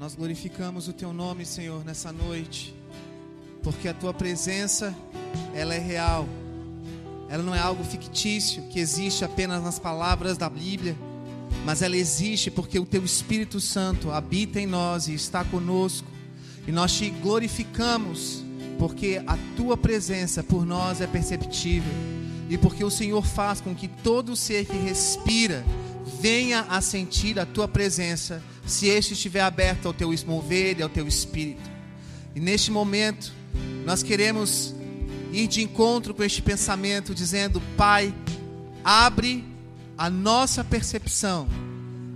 Nós glorificamos o teu nome, Senhor, nessa noite, porque a tua presença, ela é real. Ela não é algo fictício que existe apenas nas palavras da Bíblia, mas ela existe porque o teu Espírito Santo habita em nós e está conosco. E nós te glorificamos porque a tua presença por nós é perceptível e porque o Senhor faz com que todo ser que respira venha a sentir a tua presença, se este estiver aberto ao teu mover e ao teu espírito. E neste momento, nós queremos ir de encontro com este pensamento, dizendo: Pai, abre a nossa percepção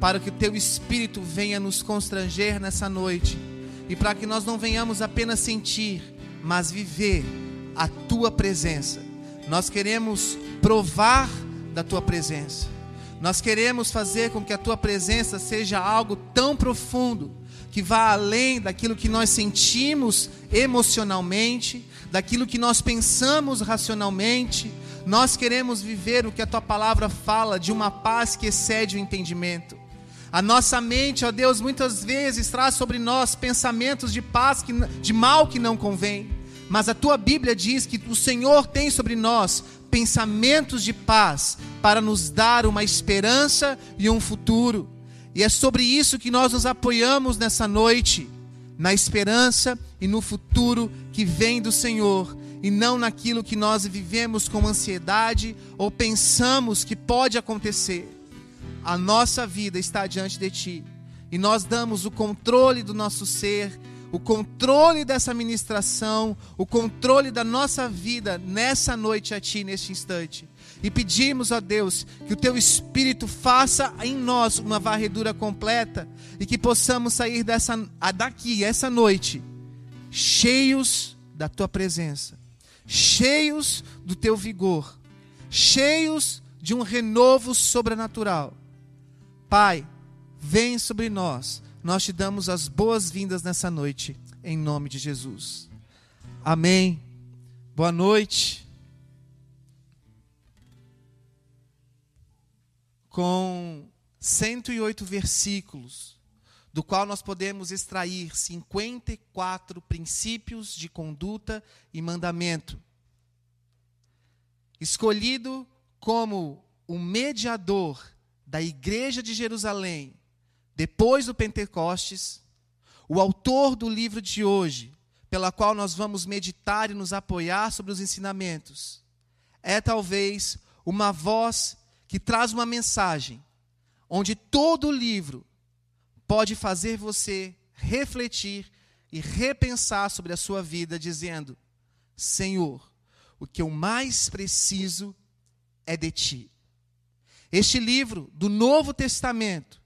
para que o teu espírito venha nos constranger nessa noite e para que nós não venhamos apenas sentir, mas viver a tua presença. Nós queremos provar da tua presença. Nós queremos fazer com que a tua presença seja algo tão profundo que vá além daquilo que nós sentimos emocionalmente, daquilo que nós pensamos racionalmente. Nós queremos viver o que a tua palavra fala de uma paz que excede o entendimento. A nossa mente, ó Deus, muitas vezes traz sobre nós pensamentos de paz, que, de mal que não convém. Mas a tua Bíblia diz que o Senhor tem sobre nós pensamentos de paz para nos dar uma esperança e um futuro. E é sobre isso que nós nos apoiamos nessa noite, na esperança e no futuro que vem do Senhor, e não naquilo que nós vivemos com ansiedade ou pensamos que pode acontecer. A nossa vida está diante de Ti, e nós damos o controle do nosso ser o controle dessa ministração, o controle da nossa vida nessa noite a Ti, neste instante. E pedimos a Deus que o Teu Espírito faça em nós uma varredura completa e que possamos sair dessa, daqui, essa noite, cheios da Tua presença, cheios do Teu vigor, cheios de um renovo sobrenatural. Pai, vem sobre nós nós te damos as boas-vindas nessa noite, em nome de Jesus. Amém. Boa noite. Com 108 versículos, do qual nós podemos extrair 54 princípios de conduta e mandamento. Escolhido como o mediador da igreja de Jerusalém depois do Pentecostes, o autor do livro de hoje, pela qual nós vamos meditar e nos apoiar sobre os ensinamentos, é talvez uma voz que traz uma mensagem, onde todo o livro pode fazer você refletir e repensar sobre a sua vida, dizendo: Senhor, o que eu mais preciso é de ti. Este livro do Novo Testamento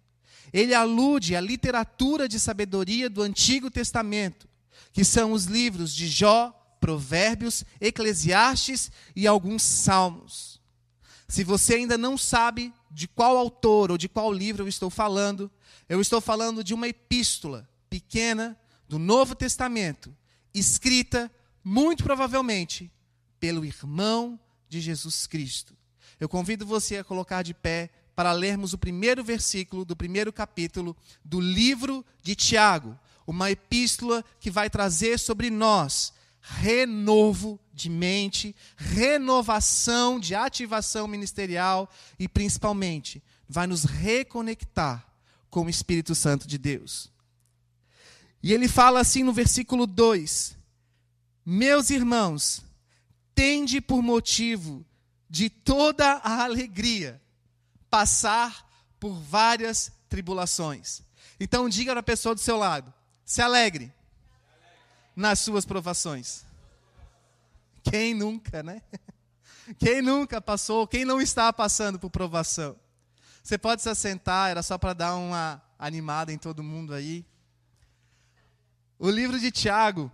ele alude à literatura de sabedoria do Antigo Testamento, que são os livros de Jó, Provérbios, Eclesiastes e alguns salmos. Se você ainda não sabe de qual autor ou de qual livro eu estou falando, eu estou falando de uma epístola pequena do Novo Testamento, escrita muito provavelmente pelo irmão de Jesus Cristo. Eu convido você a colocar de pé para lermos o primeiro versículo do primeiro capítulo do livro de Tiago, uma epístola que vai trazer sobre nós renovo de mente, renovação de ativação ministerial e, principalmente, vai nos reconectar com o Espírito Santo de Deus. E ele fala assim no versículo 2: Meus irmãos, tende por motivo de toda a alegria passar por várias tribulações. Então diga para a pessoa do seu lado: se alegre nas suas provações. Quem nunca, né? Quem nunca passou, quem não está passando por provação? Você pode se assentar, era só para dar uma animada em todo mundo aí. O livro de Tiago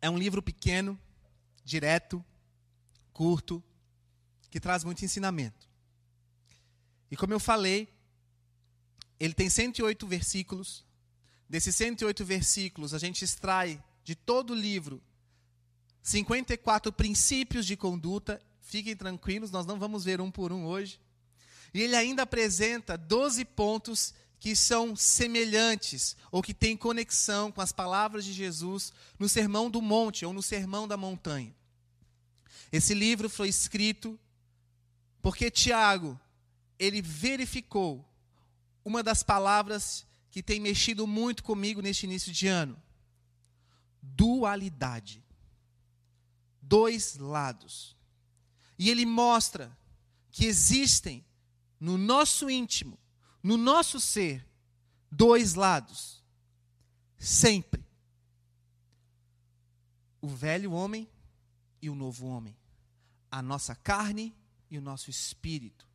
é um livro pequeno, direto, curto, que traz muito ensinamento. E como eu falei, ele tem 108 versículos. Desses 108 versículos, a gente extrai de todo o livro 54 princípios de conduta. Fiquem tranquilos, nós não vamos ver um por um hoje. E ele ainda apresenta 12 pontos que são semelhantes ou que têm conexão com as palavras de Jesus no Sermão do Monte ou no Sermão da Montanha. Esse livro foi escrito porque Tiago, ele verificou uma das palavras que tem mexido muito comigo neste início de ano: dualidade. Dois lados. E ele mostra que existem no nosso íntimo, no nosso ser, dois lados. Sempre. O velho homem e o novo homem. A nossa carne e o nosso espírito.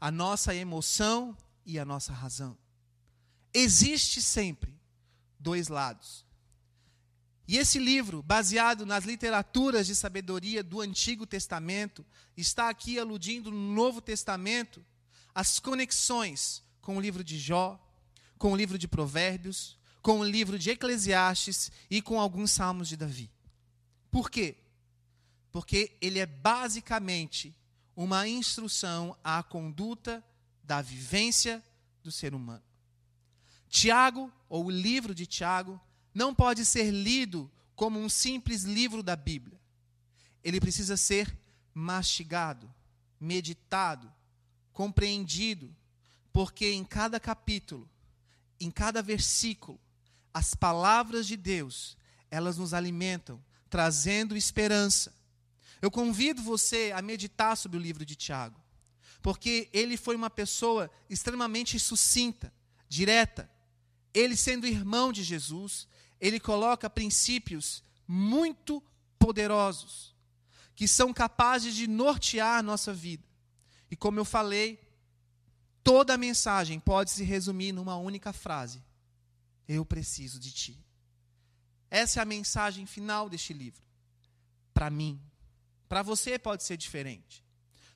A nossa emoção e a nossa razão. Existe sempre dois lados. E esse livro, baseado nas literaturas de sabedoria do Antigo Testamento, está aqui aludindo no Novo Testamento as conexões com o livro de Jó, com o livro de Provérbios, com o livro de Eclesiastes e com alguns salmos de Davi. Por quê? Porque ele é basicamente uma instrução à conduta da vivência do ser humano. Tiago, ou o livro de Tiago, não pode ser lido como um simples livro da Bíblia. Ele precisa ser mastigado, meditado, compreendido, porque em cada capítulo, em cada versículo, as palavras de Deus, elas nos alimentam, trazendo esperança. Eu convido você a meditar sobre o livro de Tiago, porque ele foi uma pessoa extremamente sucinta, direta. Ele, sendo irmão de Jesus, ele coloca princípios muito poderosos que são capazes de nortear a nossa vida. E como eu falei, toda a mensagem pode se resumir numa única frase: Eu preciso de ti. Essa é a mensagem final deste livro. Para mim. Para você pode ser diferente.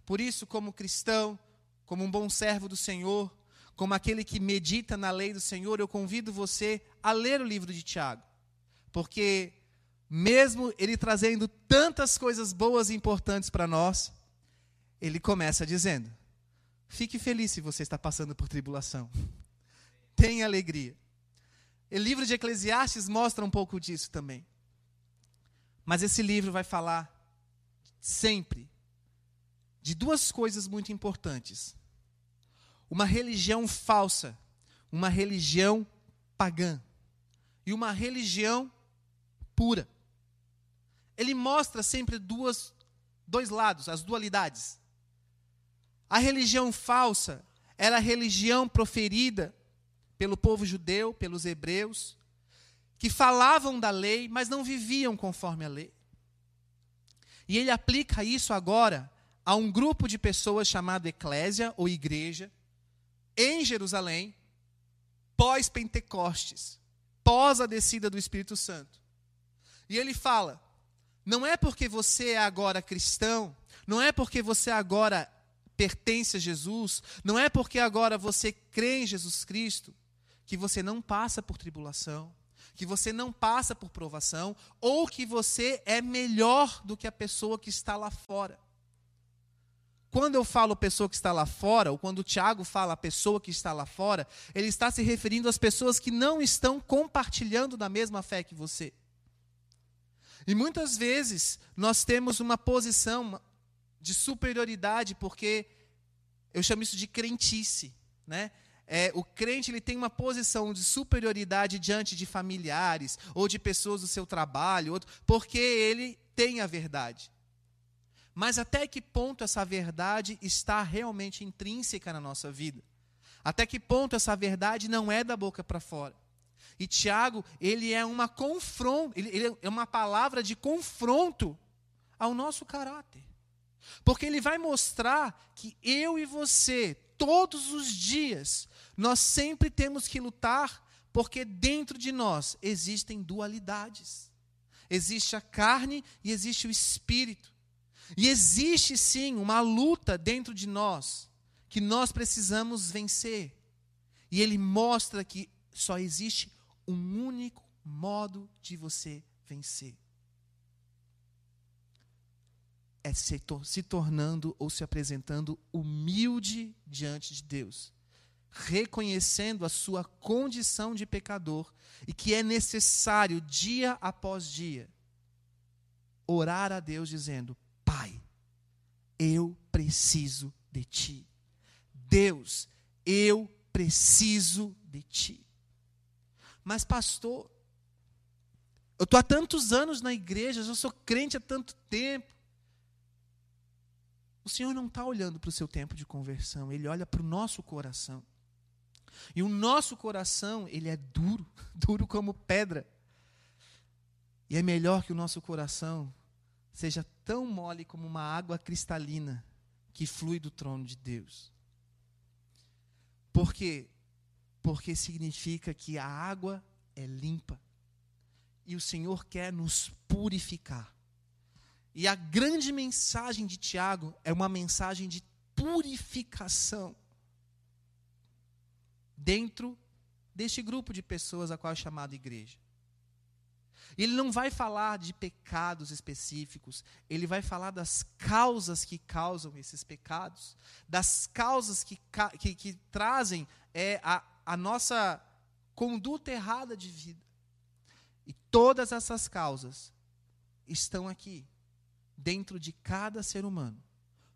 Por isso, como cristão, como um bom servo do Senhor, como aquele que medita na lei do Senhor, eu convido você a ler o livro de Tiago. Porque, mesmo ele trazendo tantas coisas boas e importantes para nós, ele começa dizendo: Fique feliz se você está passando por tribulação. Tenha alegria. O livro de Eclesiastes mostra um pouco disso também. Mas esse livro vai falar sempre de duas coisas muito importantes uma religião falsa, uma religião pagã e uma religião pura. Ele mostra sempre duas, dois lados, as dualidades. A religião falsa era a religião proferida pelo povo judeu, pelos hebreus, que falavam da lei, mas não viviam conforme a lei. E ele aplica isso agora a um grupo de pessoas chamado eclésia ou igreja, em Jerusalém, pós-Pentecostes, pós a descida do Espírito Santo. E ele fala: não é porque você é agora cristão, não é porque você agora pertence a Jesus, não é porque agora você crê em Jesus Cristo, que você não passa por tribulação, que você não passa por provação, ou que você é melhor do que a pessoa que está lá fora. Quando eu falo pessoa que está lá fora, ou quando o Tiago fala pessoa que está lá fora, ele está se referindo às pessoas que não estão compartilhando da mesma fé que você. E muitas vezes nós temos uma posição de superioridade, porque eu chamo isso de crentice. Né? É, o crente ele tem uma posição de superioridade diante de familiares ou de pessoas do seu trabalho, porque ele tem a verdade. Mas até que ponto essa verdade está realmente intrínseca na nossa vida? Até que ponto essa verdade não é da boca para fora? E Tiago, ele é uma confronto, ele, ele é uma palavra de confronto ao nosso caráter. Porque ele vai mostrar que eu e você, todos os dias, nós sempre temos que lutar, porque dentro de nós existem dualidades. Existe a carne e existe o espírito. E existe sim uma luta dentro de nós que nós precisamos vencer. E ele mostra que só existe um único modo de você vencer. é se, se tornando ou se apresentando humilde diante de Deus, reconhecendo a sua condição de pecador e que é necessário, dia após dia, orar a Deus dizendo: Pai, eu preciso de Ti. Deus, eu preciso de Ti. Mas, pastor, eu estou há tantos anos na igreja, eu sou crente há tanto tempo. O Senhor não está olhando para o seu tempo de conversão, Ele olha para o nosso coração. E o nosso coração, ele é duro, duro como pedra. E é melhor que o nosso coração seja tão mole como uma água cristalina que flui do trono de Deus. Por quê? Porque significa que a água é limpa. E o Senhor quer nos purificar. E a grande mensagem de Tiago é uma mensagem de purificação dentro deste grupo de pessoas a qual é chamado igreja. Ele não vai falar de pecados específicos, ele vai falar das causas que causam esses pecados, das causas que, que, que trazem é, a, a nossa conduta errada de vida. E todas essas causas estão aqui, dentro de cada ser humano.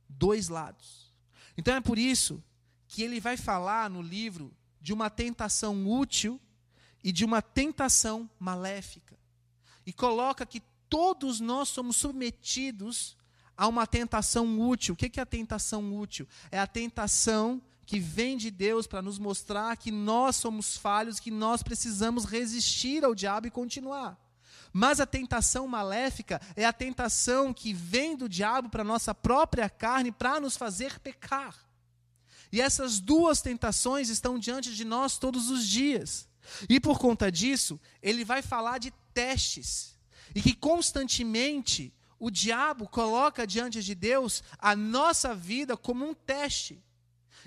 Dois lados. Então é por isso que ele vai falar no livro de uma tentação útil e de uma tentação maléfica. E coloca que todos nós somos submetidos a uma tentação útil. O que é a tentação útil? É a tentação que vem de Deus para nos mostrar que nós somos falhos, que nós precisamos resistir ao diabo e continuar. Mas a tentação maléfica é a tentação que vem do diabo para a nossa própria carne para nos fazer pecar. E essas duas tentações estão diante de nós todos os dias. E por conta disso, ele vai falar de testes. E que constantemente o diabo coloca diante de Deus a nossa vida como um teste.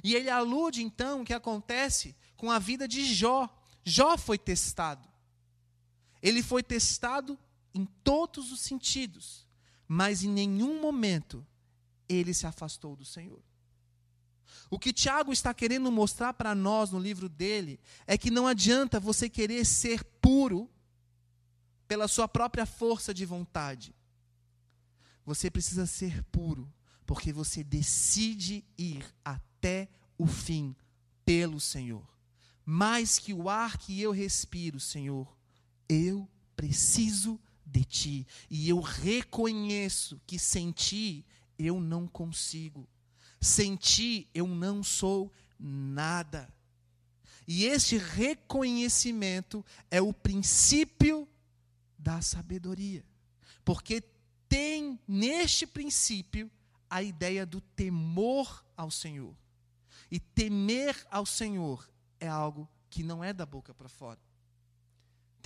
E ele alude então o que acontece com a vida de Jó. Jó foi testado. Ele foi testado em todos os sentidos, mas em nenhum momento ele se afastou do Senhor. O que Tiago está querendo mostrar para nós no livro dele é que não adianta você querer ser puro pela sua própria força de vontade. Você precisa ser puro porque você decide ir até o fim pelo Senhor. Mais que o ar que eu respiro, Senhor, eu preciso de ti. E eu reconheço que sem ti eu não consigo. Sem ti eu não sou nada. E este reconhecimento é o princípio da sabedoria. Porque tem neste princípio a ideia do temor ao Senhor. E temer ao Senhor é algo que não é da boca para fora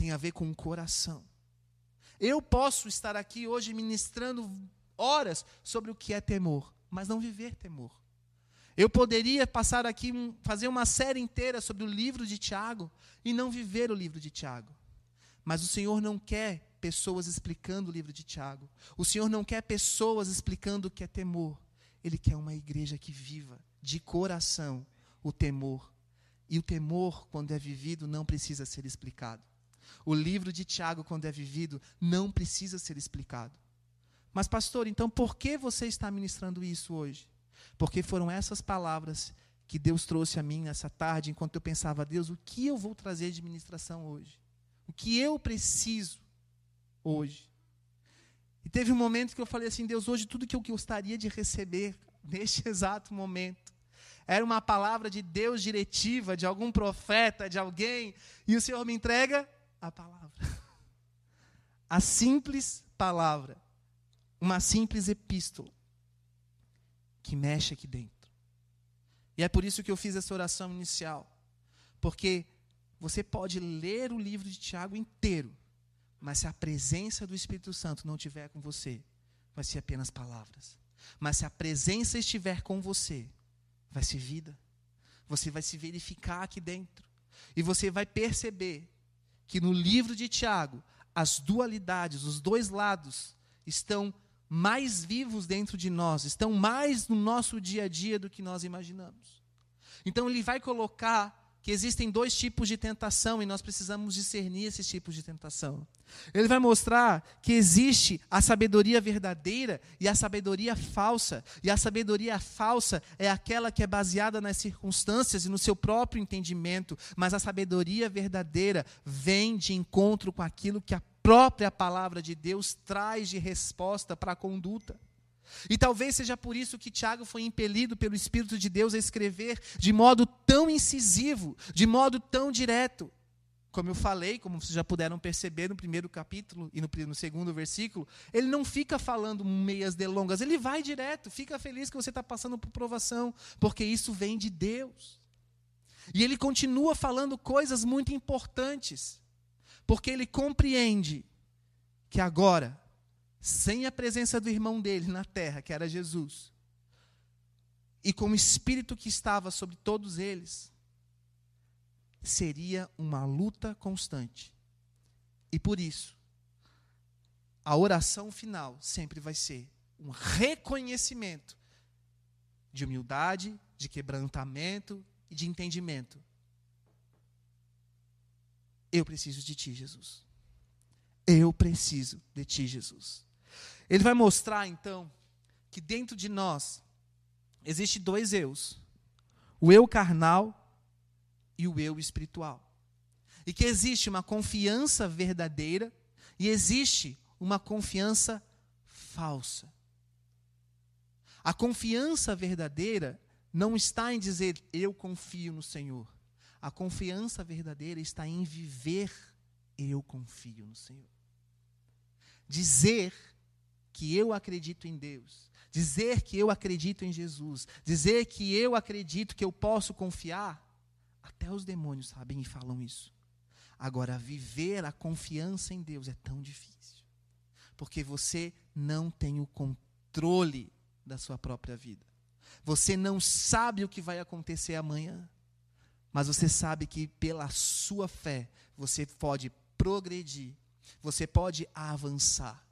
tem a ver com o coração. Eu posso estar aqui hoje ministrando horas sobre o que é temor, mas não viver temor. Eu poderia passar aqui, fazer uma série inteira sobre o livro de Tiago e não viver o livro de Tiago. Mas o Senhor não quer pessoas explicando o livro de Tiago. O Senhor não quer pessoas explicando o que é temor. Ele quer uma igreja que viva de coração o temor. E o temor, quando é vivido, não precisa ser explicado. O livro de Tiago, quando é vivido, não precisa ser explicado. Mas, pastor, então por que você está ministrando isso hoje? Porque foram essas palavras que Deus trouxe a mim nessa tarde, enquanto eu pensava, Deus, o que eu vou trazer de ministração hoje? O que eu preciso hoje? E teve um momento que eu falei assim, Deus, hoje tudo que eu gostaria de receber neste exato momento era uma palavra de Deus diretiva, de algum profeta, de alguém, e o Senhor me entrega a palavra. A simples palavra. Uma simples epístola que mexe aqui dentro. E é por isso que eu fiz essa oração inicial. Porque você pode ler o livro de Tiago inteiro, mas se a presença do Espírito Santo não estiver com você, vai ser apenas palavras. Mas se a presença estiver com você, vai ser vida. Você vai se verificar aqui dentro. E você vai perceber que no livro de Tiago, as dualidades, os dois lados, estão mais vivos dentro de nós, estão mais no nosso dia a dia do que nós imaginamos. Então ele vai colocar que existem dois tipos de tentação e nós precisamos discernir esses tipos de tentação. Ele vai mostrar que existe a sabedoria verdadeira e a sabedoria falsa. E a sabedoria falsa é aquela que é baseada nas circunstâncias e no seu próprio entendimento, mas a sabedoria verdadeira vem de encontro com aquilo que a própria palavra de Deus traz de resposta para a conduta. E talvez seja por isso que Tiago foi impelido pelo Espírito de Deus a escrever de modo tão incisivo, de modo tão direto. Como eu falei, como vocês já puderam perceber no primeiro capítulo e no, no segundo versículo, ele não fica falando meias delongas, ele vai direto, fica feliz que você está passando por provação, porque isso vem de Deus. E ele continua falando coisas muito importantes, porque ele compreende que agora sem a presença do irmão dele na terra, que era Jesus, e com o espírito que estava sobre todos eles, seria uma luta constante. E por isso, a oração final sempre vai ser um reconhecimento de humildade, de quebrantamento e de entendimento. Eu preciso de ti, Jesus. Eu preciso de ti, Jesus. Ele vai mostrar então que dentro de nós existe dois eus: o eu carnal e o eu espiritual. E que existe uma confiança verdadeira e existe uma confiança falsa. A confiança verdadeira não está em dizer eu confio no Senhor. A confiança verdadeira está em viver eu confio no Senhor. Dizer que eu acredito em Deus, dizer que eu acredito em Jesus, dizer que eu acredito que eu posso confiar, até os demônios sabem e falam isso. Agora, viver a confiança em Deus é tão difícil, porque você não tem o controle da sua própria vida. Você não sabe o que vai acontecer amanhã, mas você sabe que pela sua fé você pode progredir, você pode avançar.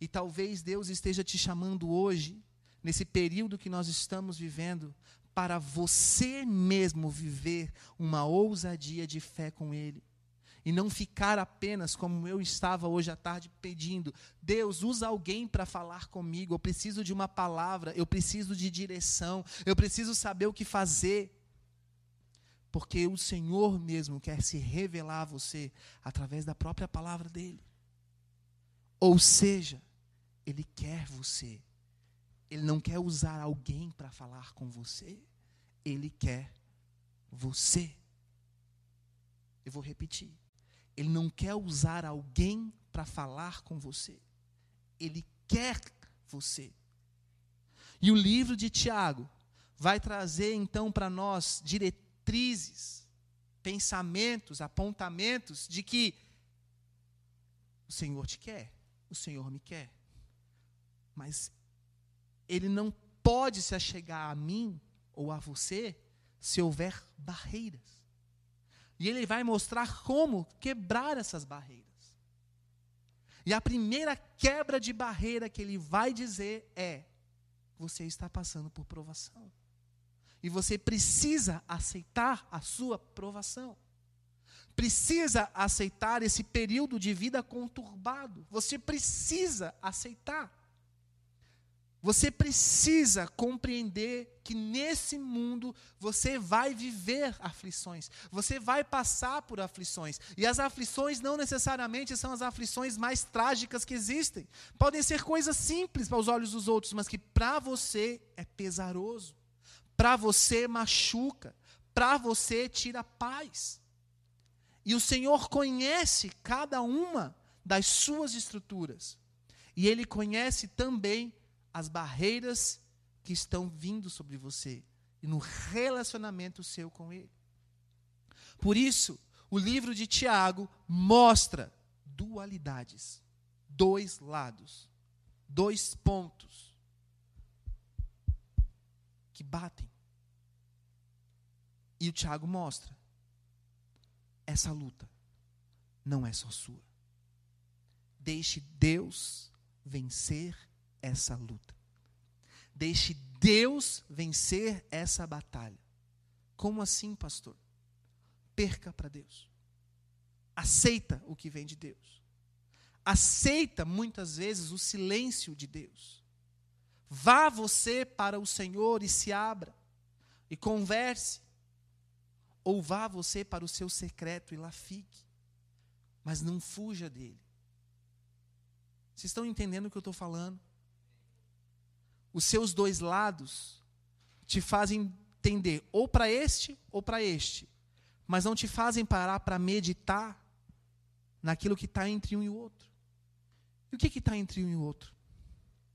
E talvez Deus esteja te chamando hoje, nesse período que nós estamos vivendo, para você mesmo viver uma ousadia de fé com Ele. E não ficar apenas como eu estava hoje à tarde pedindo: Deus, usa alguém para falar comigo. Eu preciso de uma palavra, eu preciso de direção, eu preciso saber o que fazer. Porque o Senhor mesmo quer se revelar a você através da própria palavra dele. Ou seja, ele quer você. Ele não quer usar alguém para falar com você. Ele quer você. Eu vou repetir. Ele não quer usar alguém para falar com você. Ele quer você. E o livro de Tiago vai trazer então para nós diretrizes, pensamentos, apontamentos de que o Senhor te quer, o Senhor me quer. Mas ele não pode se achegar a mim ou a você se houver barreiras. E ele vai mostrar como quebrar essas barreiras. E a primeira quebra de barreira que ele vai dizer é: você está passando por provação. E você precisa aceitar a sua provação. Precisa aceitar esse período de vida conturbado. Você precisa aceitar. Você precisa compreender que nesse mundo você vai viver aflições, você vai passar por aflições. E as aflições não necessariamente são as aflições mais trágicas que existem. Podem ser coisas simples para os olhos dos outros, mas que para você é pesaroso, para você machuca, para você tira paz. E o Senhor conhece cada uma das suas estruturas. E Ele conhece também as barreiras que estão vindo sobre você e no relacionamento seu com Ele. Por isso, o livro de Tiago mostra dualidades, dois lados, dois pontos que batem. E o Tiago mostra: essa luta não é só sua. Deixe Deus vencer essa luta. Deixe Deus vencer essa batalha. Como assim, pastor? Perca para Deus. Aceita o que vem de Deus. Aceita muitas vezes o silêncio de Deus. Vá você para o Senhor e se abra e converse. Ou vá você para o seu secreto e lá fique. Mas não fuja dele. Vocês estão entendendo o que eu estou falando? Os seus dois lados te fazem entender ou para este ou para este, mas não te fazem parar para meditar naquilo que está entre um e o outro. E o que está entre um e o outro?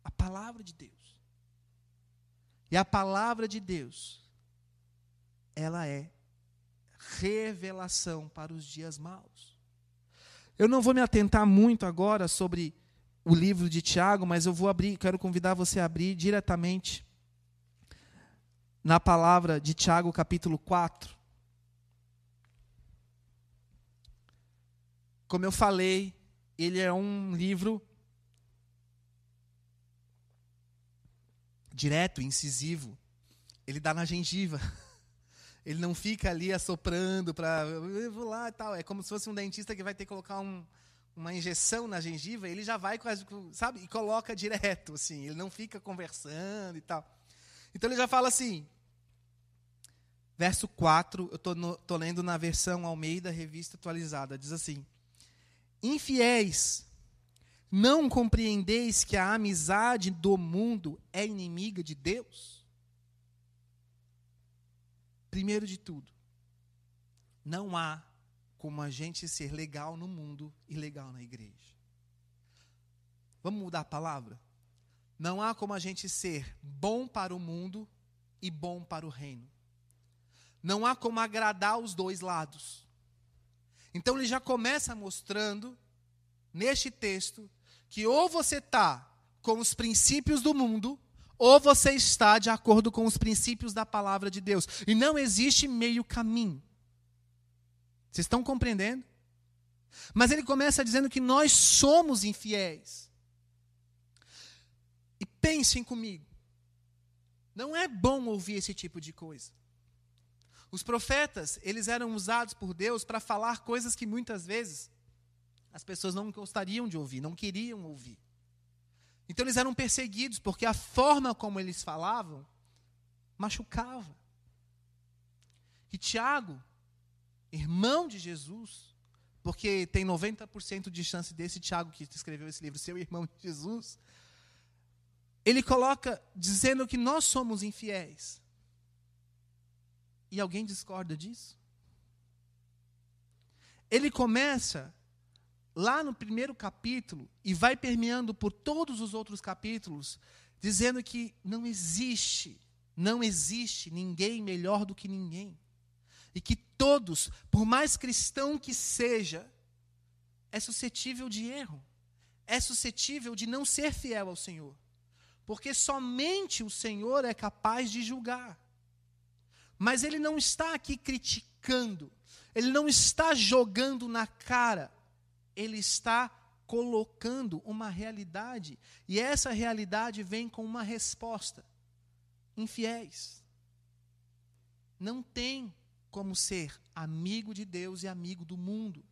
A palavra de Deus. E a palavra de Deus, ela é revelação para os dias maus. Eu não vou me atentar muito agora sobre o livro de Tiago, mas eu vou abrir, quero convidar você a abrir diretamente na palavra de Tiago, capítulo 4. Como eu falei, ele é um livro direto, incisivo. Ele dá na gengiva. Ele não fica ali assoprando para vou lá e tal. É como se fosse um dentista que vai ter que colocar um, uma injeção na gengiva, ele já vai sabe, e coloca direto, assim. Ele não fica conversando e tal. Então ele já fala assim, verso 4, eu estou lendo na versão Almeida, revista atualizada, diz assim: Infiéis, não compreendeis que a amizade do mundo é inimiga de Deus? Primeiro de tudo, não há como a gente ser legal no mundo e legal na igreja. Vamos mudar a palavra? Não há como a gente ser bom para o mundo e bom para o reino. Não há como agradar os dois lados. Então ele já começa mostrando, neste texto, que ou você está com os princípios do mundo, ou você está de acordo com os princípios da palavra de Deus. E não existe meio caminho. Vocês estão compreendendo? Mas ele começa dizendo que nós somos infiéis. E pensem comigo. Não é bom ouvir esse tipo de coisa. Os profetas, eles eram usados por Deus para falar coisas que muitas vezes as pessoas não gostariam de ouvir, não queriam ouvir. Então eles eram perseguidos porque a forma como eles falavam machucava. E Tiago, irmão de Jesus, porque tem 90% de chance desse Tiago que escreveu esse livro ser o irmão de Jesus, ele coloca dizendo que nós somos infiéis. E alguém discorda disso? Ele começa lá no primeiro capítulo e vai permeando por todos os outros capítulos, dizendo que não existe, não existe ninguém melhor do que ninguém. E que todos, por mais cristão que seja, é suscetível de erro, é suscetível de não ser fiel ao Senhor. Porque somente o Senhor é capaz de julgar. Mas ele não está aqui criticando, ele não está jogando na cara ele está colocando uma realidade, e essa realidade vem com uma resposta: infiéis. Não tem como ser amigo de Deus e amigo do mundo.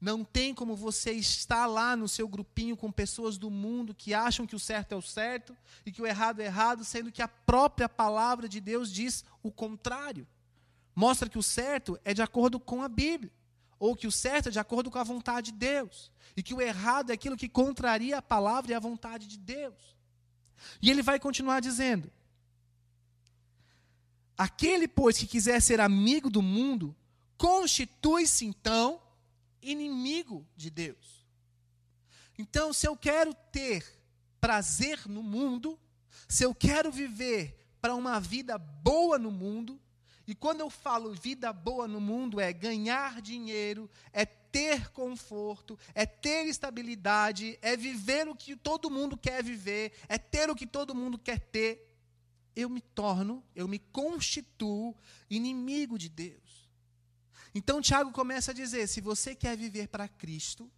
Não tem como você estar lá no seu grupinho com pessoas do mundo que acham que o certo é o certo e que o errado é errado, sendo que a própria palavra de Deus diz o contrário. Mostra que o certo é de acordo com a Bíblia ou que o certo é de acordo com a vontade de Deus, e que o errado é aquilo que contraria a palavra e a vontade de Deus. E ele vai continuar dizendo: Aquele, pois, que quiser ser amigo do mundo, constitui-se então inimigo de Deus. Então, se eu quero ter prazer no mundo, se eu quero viver para uma vida boa no mundo, e quando eu falo vida boa no mundo, é ganhar dinheiro, é ter conforto, é ter estabilidade, é viver o que todo mundo quer viver, é ter o que todo mundo quer ter. Eu me torno, eu me constituo inimigo de Deus. Então Tiago começa a dizer: se você quer viver para Cristo,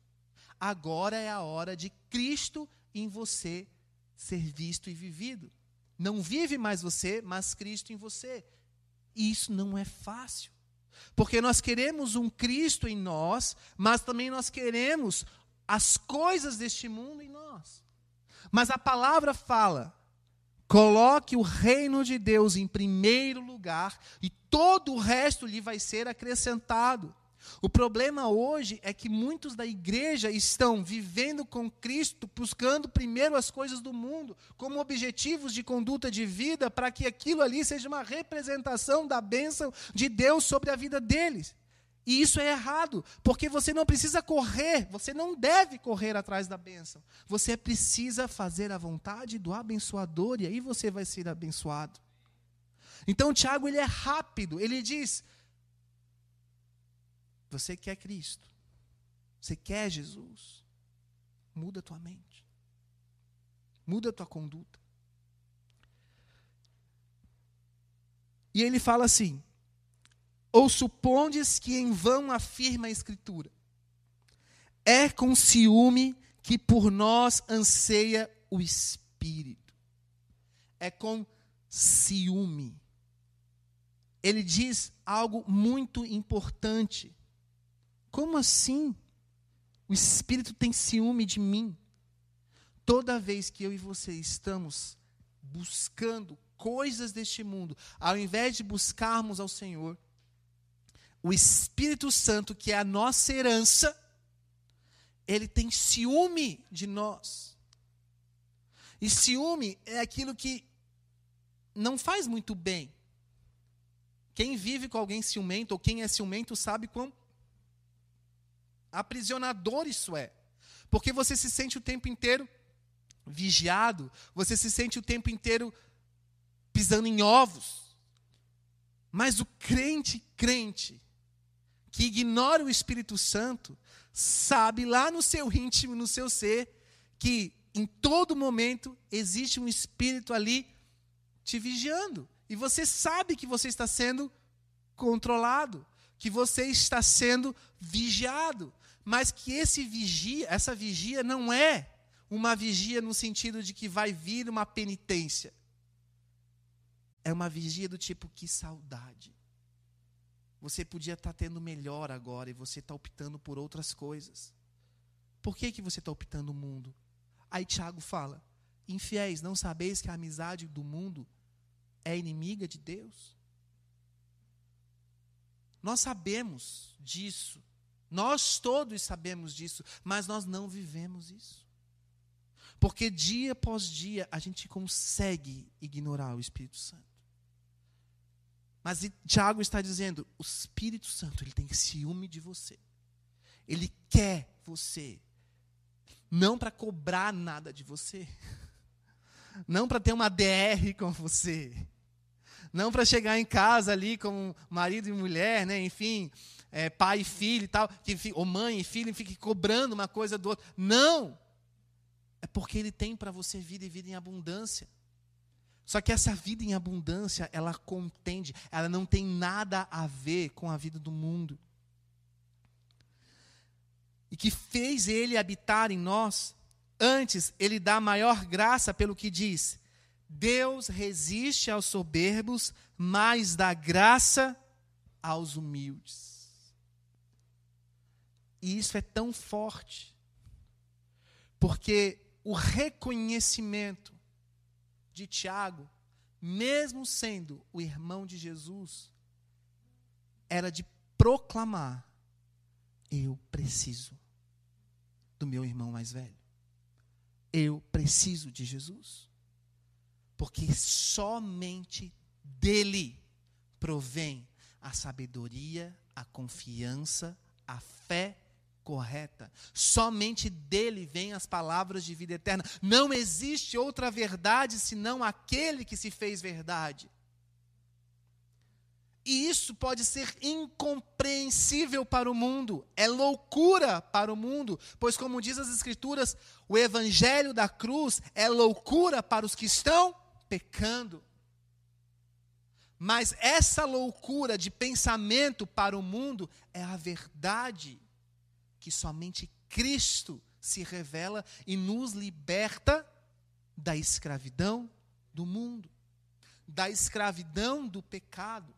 agora é a hora de Cristo em você ser visto e vivido. Não vive mais você, mas Cristo em você. E isso não é fácil. Porque nós queremos um Cristo em nós, mas também nós queremos as coisas deste mundo em nós. Mas a palavra fala: coloque o reino de Deus em primeiro lugar e todo o resto lhe vai ser acrescentado. O problema hoje é que muitos da igreja estão vivendo com Cristo, buscando primeiro as coisas do mundo, como objetivos de conduta de vida, para que aquilo ali seja uma representação da bênção de Deus sobre a vida deles. E isso é errado, porque você não precisa correr, você não deve correr atrás da bênção. Você precisa fazer a vontade do abençoador e aí você vai ser abençoado. Então Tiago ele é rápido, ele diz: você quer Cristo. Você quer Jesus. Muda a tua mente. Muda a tua conduta. E ele fala assim: Ou supondes que em vão afirma a Escritura? É com ciúme que por nós anseia o Espírito. É com ciúme. Ele diz algo muito importante. Como assim? O Espírito tem ciúme de mim. Toda vez que eu e você estamos buscando coisas deste mundo, ao invés de buscarmos ao Senhor, o Espírito Santo, que é a nossa herança, ele tem ciúme de nós. E ciúme é aquilo que não faz muito bem. Quem vive com alguém ciumento, ou quem é ciumento, sabe quão aprisionador isso é. Porque você se sente o tempo inteiro vigiado, você se sente o tempo inteiro pisando em ovos. Mas o crente, crente, que ignora o Espírito Santo, sabe lá no seu íntimo, no seu ser, que em todo momento existe um espírito ali te vigiando. E você sabe que você está sendo controlado, que você está sendo vigiado mas que esse vigia, essa vigia não é uma vigia no sentido de que vai vir uma penitência. É uma vigia do tipo que saudade. Você podia estar tendo melhor agora e você está optando por outras coisas. Por que, que você está optando o mundo? Aí Tiago fala: Infiéis, não sabeis que a amizade do mundo é inimiga de Deus? Nós sabemos disso. Nós todos sabemos disso, mas nós não vivemos isso. Porque dia após dia a gente consegue ignorar o Espírito Santo. Mas Tiago está dizendo: o Espírito Santo ele tem ciúme de você. Ele quer você. Não para cobrar nada de você. Não para ter uma DR com você. Não para chegar em casa ali como marido e mulher, né? enfim, é, pai e filho e tal, que, ou mãe e filho, fique cobrando uma coisa do outro. Não! É porque ele tem para você vida e vida em abundância. Só que essa vida em abundância, ela contende, ela não tem nada a ver com a vida do mundo. E que fez ele habitar em nós, antes ele dá maior graça pelo que diz: Deus resiste aos soberbos, mas dá graça aos humildes. E isso é tão forte, porque o reconhecimento de Tiago, mesmo sendo o irmão de Jesus, era de proclamar: eu preciso do meu irmão mais velho. Eu preciso de Jesus. Porque somente dele provém a sabedoria, a confiança, a fé correta. Somente dele vêm as palavras de vida eterna. Não existe outra verdade senão aquele que se fez verdade. E isso pode ser incompreensível para o mundo, é loucura para o mundo, pois, como diz as Escrituras, o evangelho da cruz é loucura para os que estão pecando. Mas essa loucura de pensamento para o mundo é a verdade que somente Cristo se revela e nos liberta da escravidão do mundo, da escravidão do pecado.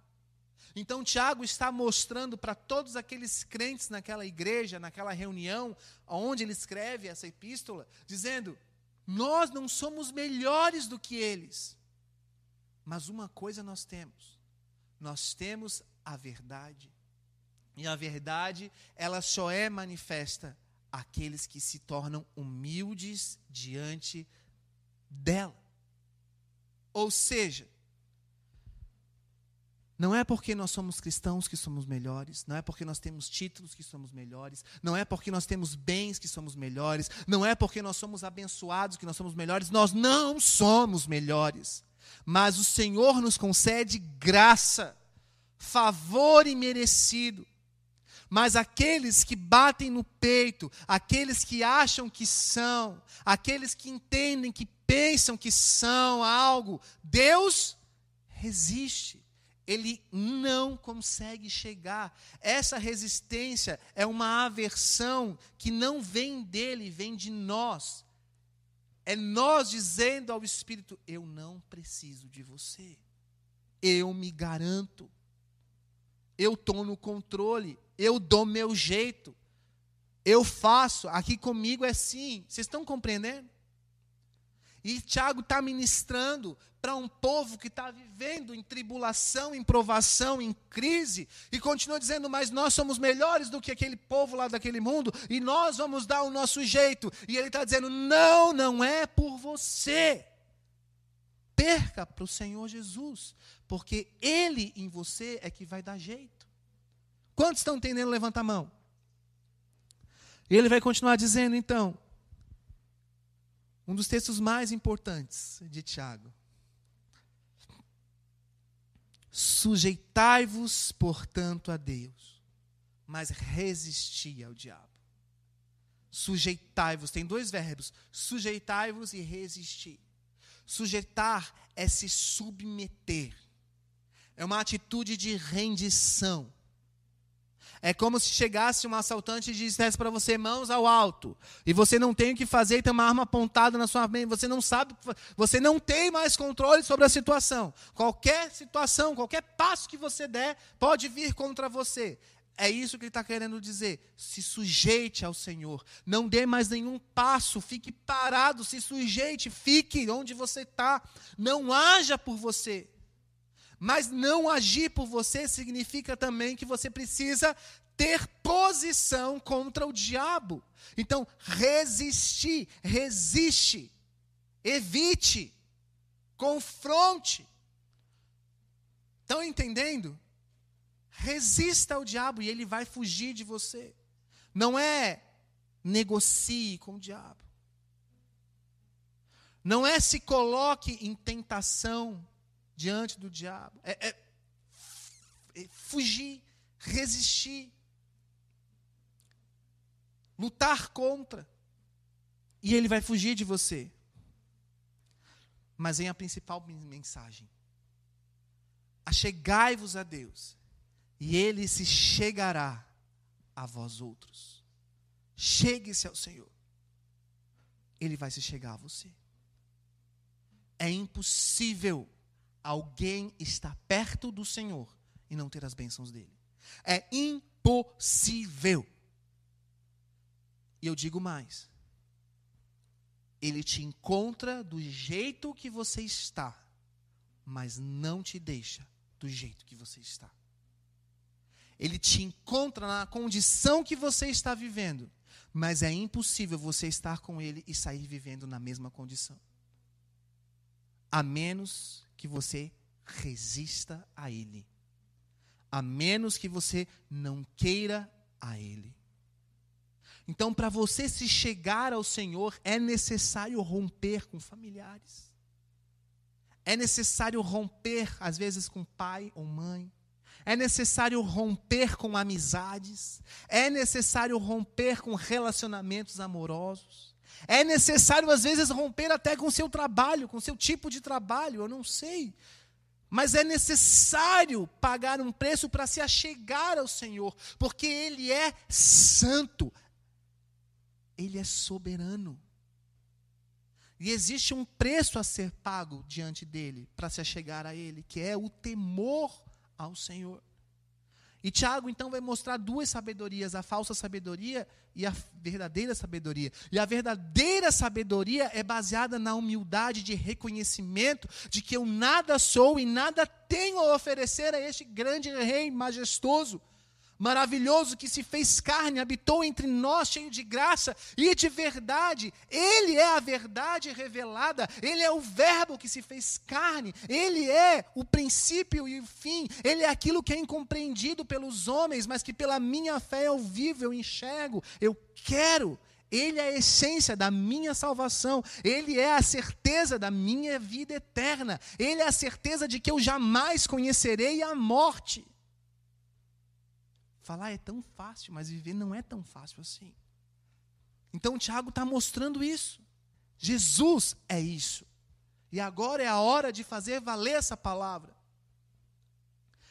Então, Tiago está mostrando para todos aqueles crentes naquela igreja, naquela reunião, onde ele escreve essa epístola, dizendo: Nós não somos melhores do que eles. Mas uma coisa nós temos: nós temos a verdade. E a verdade, ela só é manifesta àqueles que se tornam humildes diante dela. Ou seja, não é porque nós somos cristãos que somos melhores, não é porque nós temos títulos que somos melhores, não é porque nós temos bens que somos melhores, não é porque nós somos abençoados que nós somos melhores, nós não somos melhores. Mas o Senhor nos concede graça, favor imerecido. Mas aqueles que batem no peito, aqueles que acham que são, aqueles que entendem, que pensam que são algo, Deus resiste ele não consegue chegar. Essa resistência é uma aversão que não vem dele, vem de nós. É nós dizendo ao Espírito: Eu não preciso de você. Eu me garanto. Eu estou no controle. Eu dou meu jeito. Eu faço. Aqui comigo é assim. Vocês estão compreendendo? E Tiago está ministrando para um povo que está vivendo em tribulação, em provação, em crise, e continua dizendo: Mas nós somos melhores do que aquele povo lá daquele mundo, e nós vamos dar o nosso jeito. E ele está dizendo: Não, não é por você. Perca para o Senhor Jesus, porque Ele em você é que vai dar jeito. Quantos estão entendendo? Levanta a mão. Ele vai continuar dizendo então, um dos textos mais importantes de Tiago. Sujeitai-vos, portanto, a Deus, mas resisti ao diabo. Sujeitai-vos, tem dois verbos: sujeitai-vos e resistir. Sujeitar é se submeter, é uma atitude de rendição. É como se chegasse um assaltante e dissesse para você, mãos ao alto. E você não tem o que fazer e tem uma arma apontada na sua mente. Você não sabe, você não tem mais controle sobre a situação. Qualquer situação, qualquer passo que você der, pode vir contra você. É isso que ele está querendo dizer. Se sujeite ao Senhor. Não dê mais nenhum passo. Fique parado. Se sujeite. Fique onde você está. Não haja por você. Mas não agir por você significa também que você precisa ter posição contra o diabo. Então, resistir, resiste, evite, confronte. Estão entendendo? Resista ao diabo e ele vai fugir de você. Não é negocie com o diabo. Não é se coloque em tentação diante do diabo. É, é, é fugir, resistir, lutar contra. E ele vai fugir de você. Mas vem a principal mensagem: Achegai-vos a Deus, e ele se chegará a vós outros. Chegue-se ao Senhor, ele vai se chegar a você. É impossível alguém estar perto do Senhor e não ter as bênçãos dele. É impossível. E eu digo mais: ele te encontra do jeito que você está, mas não te deixa do jeito que você está. Ele te encontra na condição que você está vivendo, mas é impossível você estar com ele e sair vivendo na mesma condição. A menos que você resista a Ele, a menos que você não queira a Ele. Então, para você se chegar ao Senhor, é necessário romper com familiares. É necessário romper, às vezes, com pai ou mãe. É necessário romper com amizades. É necessário romper com relacionamentos amorosos. É necessário, às vezes, romper até com o seu trabalho, com o seu tipo de trabalho, eu não sei. Mas é necessário pagar um preço para se achegar ao Senhor, porque Ele é santo, Ele é soberano. E existe um preço a ser pago diante dele para se chegar a ele, que é o temor ao Senhor. E Tiago então vai mostrar duas sabedorias, a falsa sabedoria e a verdadeira sabedoria. E a verdadeira sabedoria é baseada na humildade de reconhecimento de que eu nada sou e nada tenho a oferecer a este grande rei majestoso maravilhoso que se fez carne, habitou entre nós, cheio de graça e de verdade. Ele é a verdade revelada, ele é o Verbo que se fez carne, ele é o princípio e o fim, ele é aquilo que é incompreendido pelos homens, mas que pela minha fé eu vivo, eu enxergo, eu quero. Ele é a essência da minha salvação, Ele é a certeza da minha vida eterna, Ele é a certeza de que eu jamais conhecerei a morte. Falar é tão fácil, mas viver não é tão fácil assim. Então Tiago está mostrando isso. Jesus é isso. E agora é a hora de fazer valer essa palavra.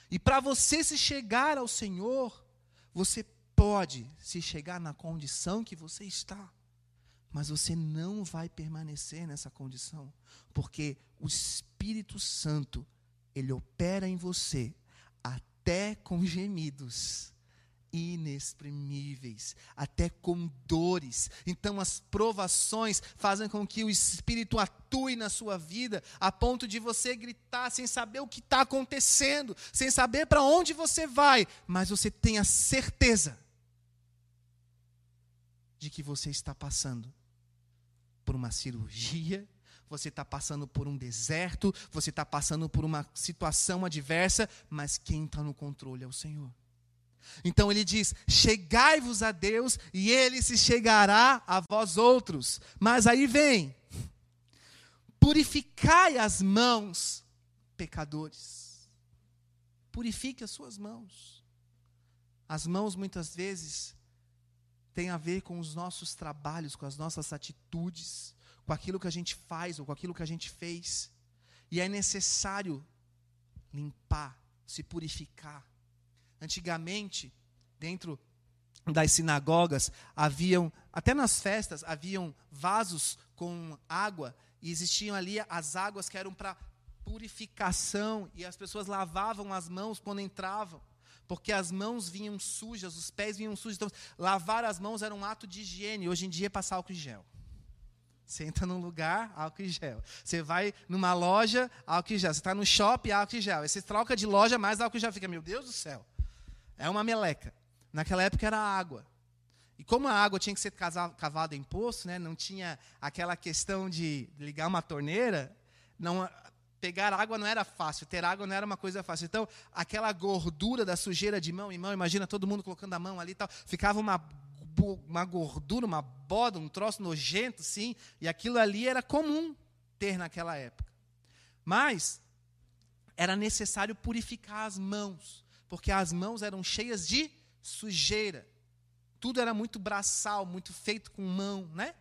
E para você se chegar ao Senhor, você pode se chegar na condição que você está. Mas você não vai permanecer nessa condição, porque o Espírito Santo, ele opera em você até com gemidos inexprimíveis, até com dores. Então, as provações fazem com que o Espírito atue na sua vida, a ponto de você gritar sem saber o que está acontecendo, sem saber para onde você vai, mas você tem a certeza de que você está passando por uma cirurgia, você está passando por um deserto, você está passando por uma situação adversa, mas quem está no controle é o Senhor. Então ele diz: Chegai-vos a Deus e ele se chegará a vós outros. Mas aí vem: Purificai as mãos, pecadores. Purifique as suas mãos. As mãos muitas vezes têm a ver com os nossos trabalhos, com as nossas atitudes, com aquilo que a gente faz ou com aquilo que a gente fez. E é necessário limpar, se purificar Antigamente, dentro das sinagogas, haviam, até nas festas, haviam vasos com água, e existiam ali as águas que eram para purificação, e as pessoas lavavam as mãos quando entravam, porque as mãos vinham sujas, os pés vinham sujos. Então, lavar as mãos era um ato de higiene, hoje em dia é passar álcool em gel. Você entra num lugar, álcool em gel. Você vai numa loja, álcool em gel. Você está no shopping, álcool em gel. Aí você troca de loja, mais álcool em gel. Fica, meu Deus do céu. É uma meleca. Naquela época era água. E como a água tinha que ser cavada em poço, né, não tinha aquela questão de ligar uma torneira, não, pegar água não era fácil, ter água não era uma coisa fácil. Então, aquela gordura da sujeira de mão em mão, imagina todo mundo colocando a mão ali e tal, ficava uma, uma gordura, uma boda, um troço nojento, sim, e aquilo ali era comum ter naquela época. Mas, era necessário purificar as mãos porque as mãos eram cheias de sujeira. Tudo era muito braçal, muito feito com mão, né?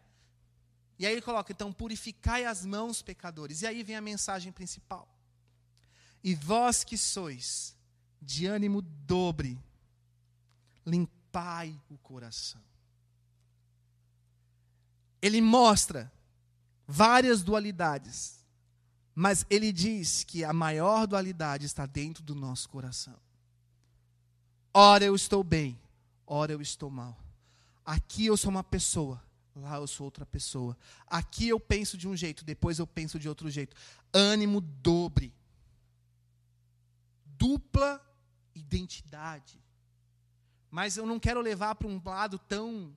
E aí ele coloca, então, purificai as mãos, pecadores. E aí vem a mensagem principal. E vós que sois de ânimo dobre, limpai o coração. Ele mostra várias dualidades, mas ele diz que a maior dualidade está dentro do nosso coração. Ora eu estou bem, ora eu estou mal. Aqui eu sou uma pessoa, lá eu sou outra pessoa. Aqui eu penso de um jeito, depois eu penso de outro jeito. Ânimo dobre. Dupla identidade. Mas eu não quero levar para um lado tão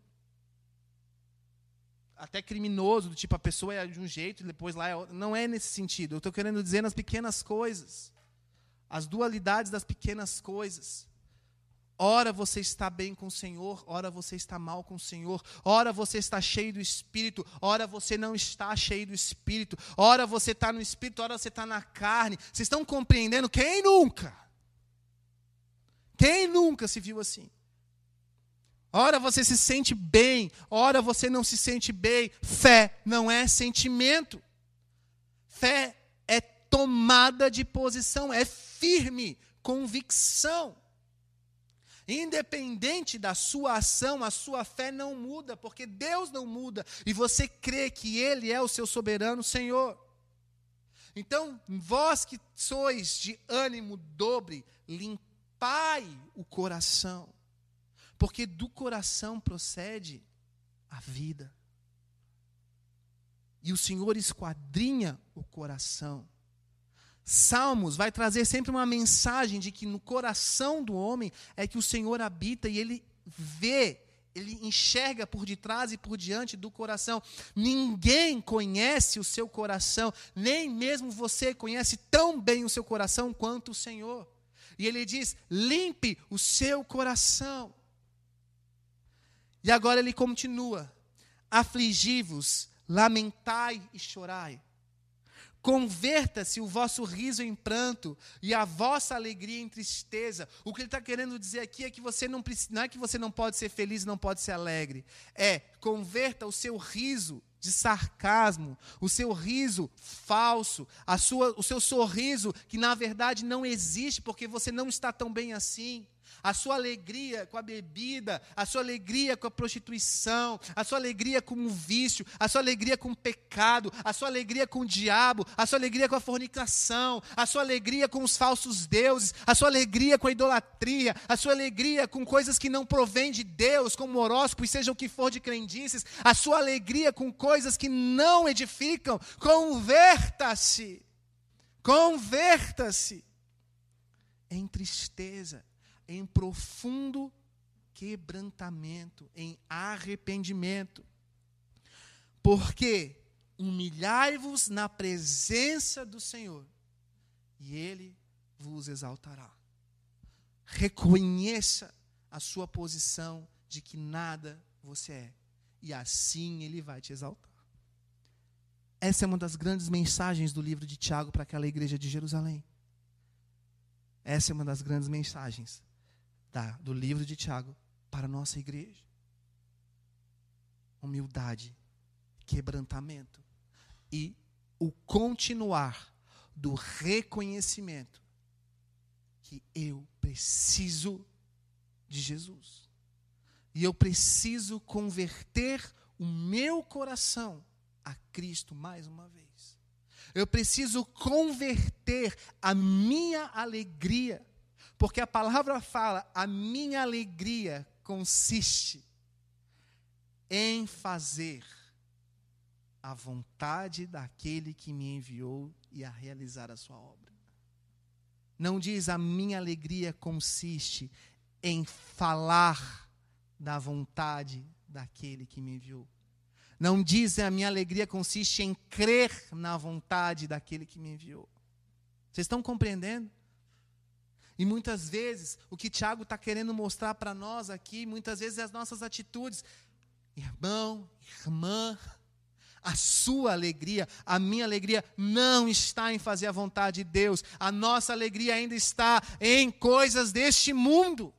até criminoso, do tipo a pessoa é de um jeito e depois lá é. Não é nesse sentido. Eu estou querendo dizer nas pequenas coisas. As dualidades das pequenas coisas. Ora você está bem com o Senhor, ora você está mal com o Senhor, ora você está cheio do Espírito, ora você não está cheio do Espírito, ora você está no Espírito, ora você está na carne. Vocês estão compreendendo? Quem nunca? Quem nunca se viu assim? Ora você se sente bem, ora você não se sente bem. Fé não é sentimento. Fé é tomada de posição, é firme, convicção. Independente da sua ação, a sua fé não muda, porque Deus não muda e você crê que Ele é o seu soberano Senhor. Então, vós que sois de ânimo dobre, limpai o coração, porque do coração procede a vida. E o Senhor esquadrinha o coração. Salmos vai trazer sempre uma mensagem de que no coração do homem é que o Senhor habita e ele vê, ele enxerga por detrás e por diante do coração. Ninguém conhece o seu coração, nem mesmo você conhece tão bem o seu coração quanto o Senhor. E ele diz: limpe o seu coração. E agora ele continua: afligi-vos, lamentai e chorai. Converta-se o vosso riso em pranto e a vossa alegria em tristeza. O que ele está querendo dizer aqui é que você não não é que você não pode ser feliz e não pode ser alegre. É converta o seu riso de sarcasmo, o seu riso falso, a sua, o seu sorriso que na verdade não existe porque você não está tão bem assim a sua alegria com a bebida, a sua alegria com a prostituição, a sua alegria com o vício, a sua alegria com o pecado, a sua alegria com o diabo, a sua alegria com a fornicação, a sua alegria com os falsos deuses, a sua alegria com a idolatria, a sua alegria com coisas que não provêm de Deus, como horóscopo e seja o que for de crendices, a sua alegria com coisas que não edificam, converta-se. Converta-se em tristeza em profundo quebrantamento, em arrependimento. Porque humilhai-vos na presença do Senhor, e Ele vos exaltará. Reconheça a sua posição de que nada você é, e assim Ele vai te exaltar. Essa é uma das grandes mensagens do livro de Tiago para aquela igreja de Jerusalém. Essa é uma das grandes mensagens da, do livro de Tiago para a nossa igreja. Humildade, quebrantamento e o continuar do reconhecimento que eu preciso de Jesus. E eu preciso converter o meu coração a Cristo mais uma vez. Eu preciso converter a minha alegria porque a palavra fala: a minha alegria consiste em fazer a vontade daquele que me enviou e a realizar a sua obra. Não diz a minha alegria consiste em falar da vontade daquele que me enviou. Não diz a minha alegria consiste em crer na vontade daquele que me enviou. Vocês estão compreendendo? E muitas vezes, o que Tiago está querendo mostrar para nós aqui, muitas vezes é as nossas atitudes. Irmão, irmã, a sua alegria, a minha alegria não está em fazer a vontade de Deus. A nossa alegria ainda está em coisas deste mundo.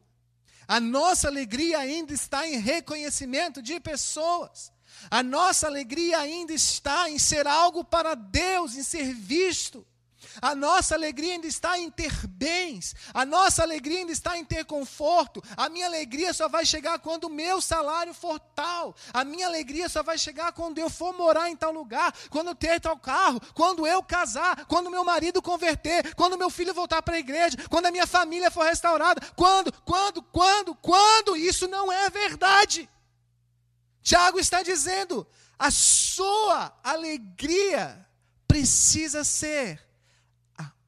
A nossa alegria ainda está em reconhecimento de pessoas. A nossa alegria ainda está em ser algo para Deus, em ser visto. A nossa alegria ainda está em ter bens, a nossa alegria ainda está em ter conforto. A minha alegria só vai chegar quando o meu salário for tal. A minha alegria só vai chegar quando eu for morar em tal lugar, quando eu ter tal carro, quando eu casar, quando meu marido converter, quando meu filho voltar para a igreja, quando a minha família for restaurada. Quando, quando, quando, quando? Isso não é verdade. Tiago está dizendo: a sua alegria precisa ser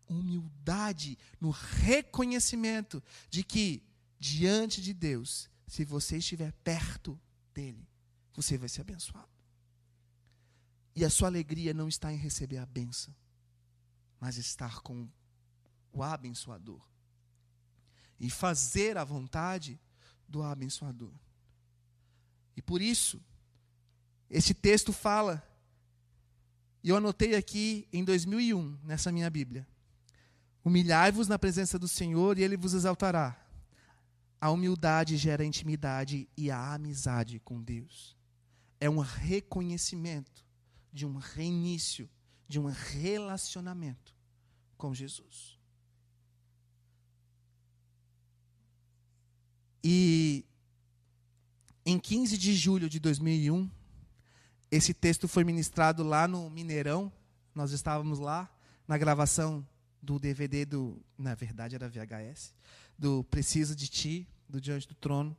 humildade, no reconhecimento de que, diante de Deus, se você estiver perto dele, você vai ser abençoado. E a sua alegria não está em receber a benção, mas estar com o abençoador e fazer a vontade do abençoador. E por isso, esse texto fala, e eu anotei aqui em 2001, nessa minha Bíblia. Humilhai-vos na presença do Senhor e ele vos exaltará. A humildade gera intimidade e a amizade com Deus. É um reconhecimento de um reinício, de um relacionamento com Jesus. E em 15 de julho de 2001, esse texto foi ministrado lá no Mineirão. Nós estávamos lá na gravação do DVD do, na verdade era VHS, do Preciso de Ti, do Diante do Trono.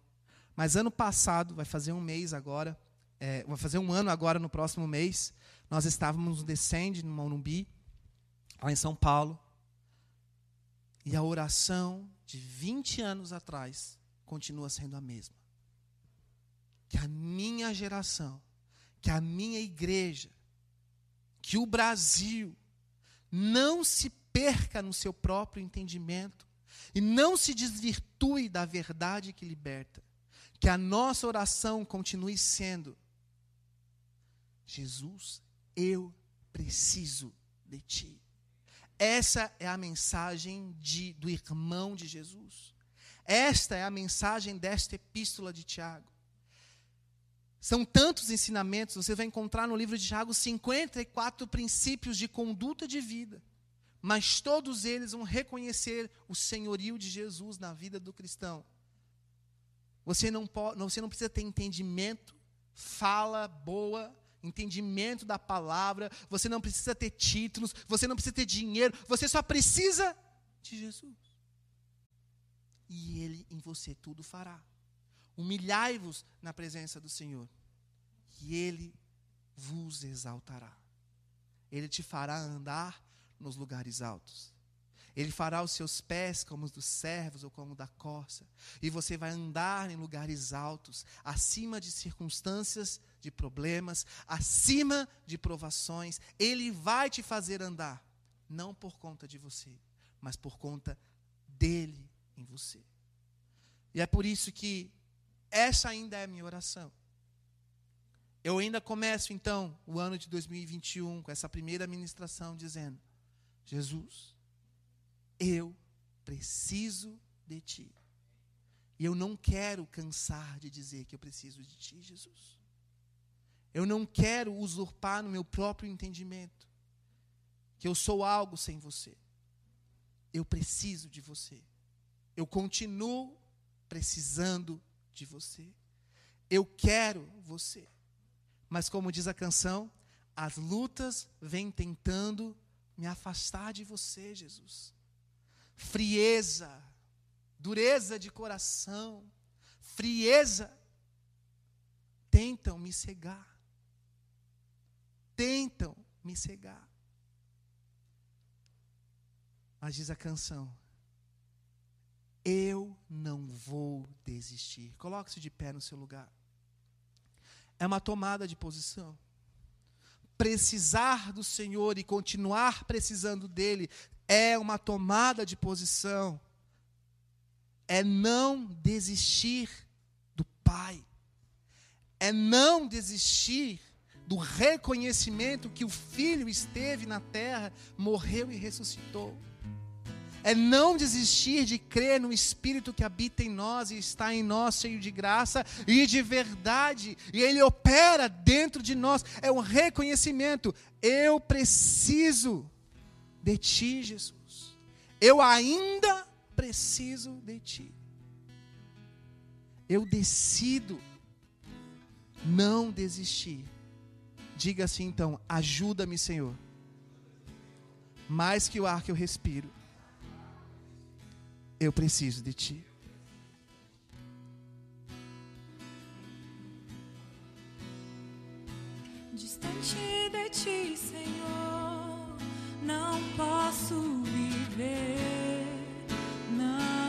Mas ano passado, vai fazer um mês agora, é, vai fazer um ano agora no próximo mês, nós estávamos no Descende, no Morumbi, lá em São Paulo. E a oração de 20 anos atrás continua sendo a mesma. Que a minha geração, que a minha igreja, que o Brasil não se perca no seu próprio entendimento e não se desvirtue da verdade que liberta. Que a nossa oração continue sendo: Jesus, eu preciso de ti. Essa é a mensagem de, do irmão de Jesus. Esta é a mensagem desta epístola de Tiago. São tantos ensinamentos, você vai encontrar no livro de Tiago 54 princípios de conduta de vida, mas todos eles vão reconhecer o senhorio de Jesus na vida do cristão. Você não, pode, você não precisa ter entendimento, fala boa, entendimento da palavra, você não precisa ter títulos, você não precisa ter dinheiro, você só precisa de Jesus. E Ele em você tudo fará. Humilhai-vos na presença do Senhor, e Ele vos exaltará. Ele te fará andar nos lugares altos. Ele fará os seus pés como os dos servos ou como da corça. E você vai andar em lugares altos, acima de circunstâncias, de problemas, acima de provações. Ele vai te fazer andar, não por conta de você, mas por conta dele em você. E é por isso que essa ainda é a minha oração. Eu ainda começo então o ano de 2021 com essa primeira ministração dizendo: Jesus, eu preciso de ti. E eu não quero cansar de dizer que eu preciso de ti, Jesus. Eu não quero usurpar no meu próprio entendimento que eu sou algo sem você. Eu preciso de você. Eu continuo precisando de você. Eu quero você. Mas como diz a canção, as lutas vêm tentando me afastar de você, Jesus frieza, dureza de coração, frieza, tentam me cegar. Tentam me cegar. Mas diz a canção: Eu não vou desistir. Coloque-se de pé no seu lugar. É uma tomada de posição precisar do Senhor e continuar precisando dele é uma tomada de posição, é não desistir do Pai, é não desistir do reconhecimento que o Filho esteve na terra, morreu e ressuscitou. É não desistir de crer no Espírito que habita em nós e está em nós, cheio de graça e de verdade, e Ele opera dentro de nós. É um reconhecimento. Eu preciso de ti, Jesus. Eu ainda preciso de ti. Eu decido não desistir. Diga assim então: ajuda-me, Senhor. Mais que o ar que eu respiro, eu preciso de ti. Distante de ti, Senhor não posso viver. Não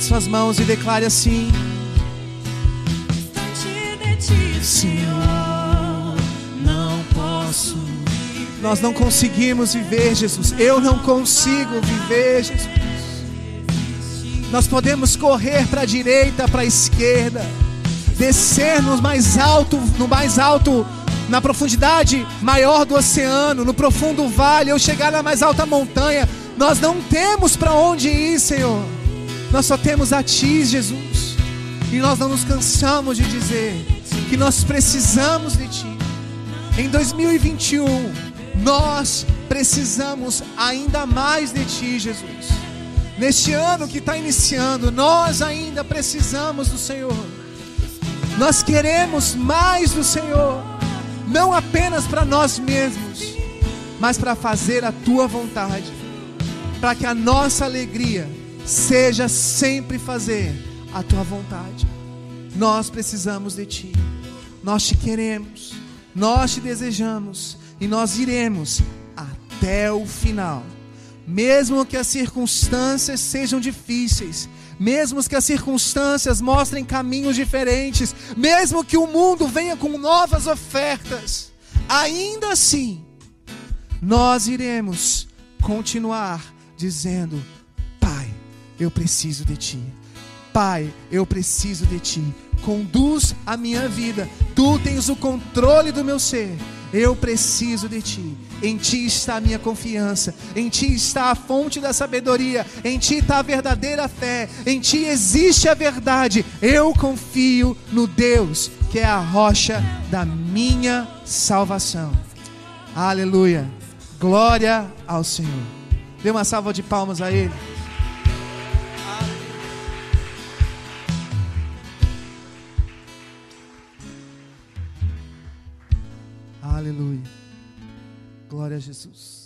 Levante suas mãos e declare assim: Senhor, não posso. Nós não conseguimos viver, Jesus. Eu não consigo viver, Jesus. Nós podemos correr para a direita, para a esquerda, descer no mais alto, no mais alto, na profundidade maior do oceano, no profundo vale, ou chegar na mais alta montanha. Nós não temos para onde ir, Senhor. Nós só temos a Ti, Jesus. E nós não nos cansamos de dizer que nós precisamos de Ti. Em 2021, nós precisamos ainda mais de Ti, Jesus. Neste ano que está iniciando, nós ainda precisamos do Senhor. Nós queremos mais do Senhor, não apenas para nós mesmos, mas para fazer a Tua vontade, para que a nossa alegria seja sempre fazer a Tua vontade. Nós precisamos de Ti, nós te queremos, nós te desejamos e nós iremos até o final. Mesmo que as circunstâncias sejam difíceis, mesmo que as circunstâncias mostrem caminhos diferentes, mesmo que o mundo venha com novas ofertas, ainda assim, nós iremos continuar dizendo: eu preciso de Ti. Pai, eu preciso de Ti. Conduz a minha vida. Tu tens o controle do meu ser. Eu preciso de Ti. Em Ti está a minha confiança. Em Ti está a fonte da sabedoria. Em Ti está a verdadeira fé. Em Ti existe a verdade. Eu confio no Deus que é a rocha da minha salvação. Aleluia. Glória ao Senhor. Dê uma salva de palmas a Ele. Aleluia. Glória a Jesus.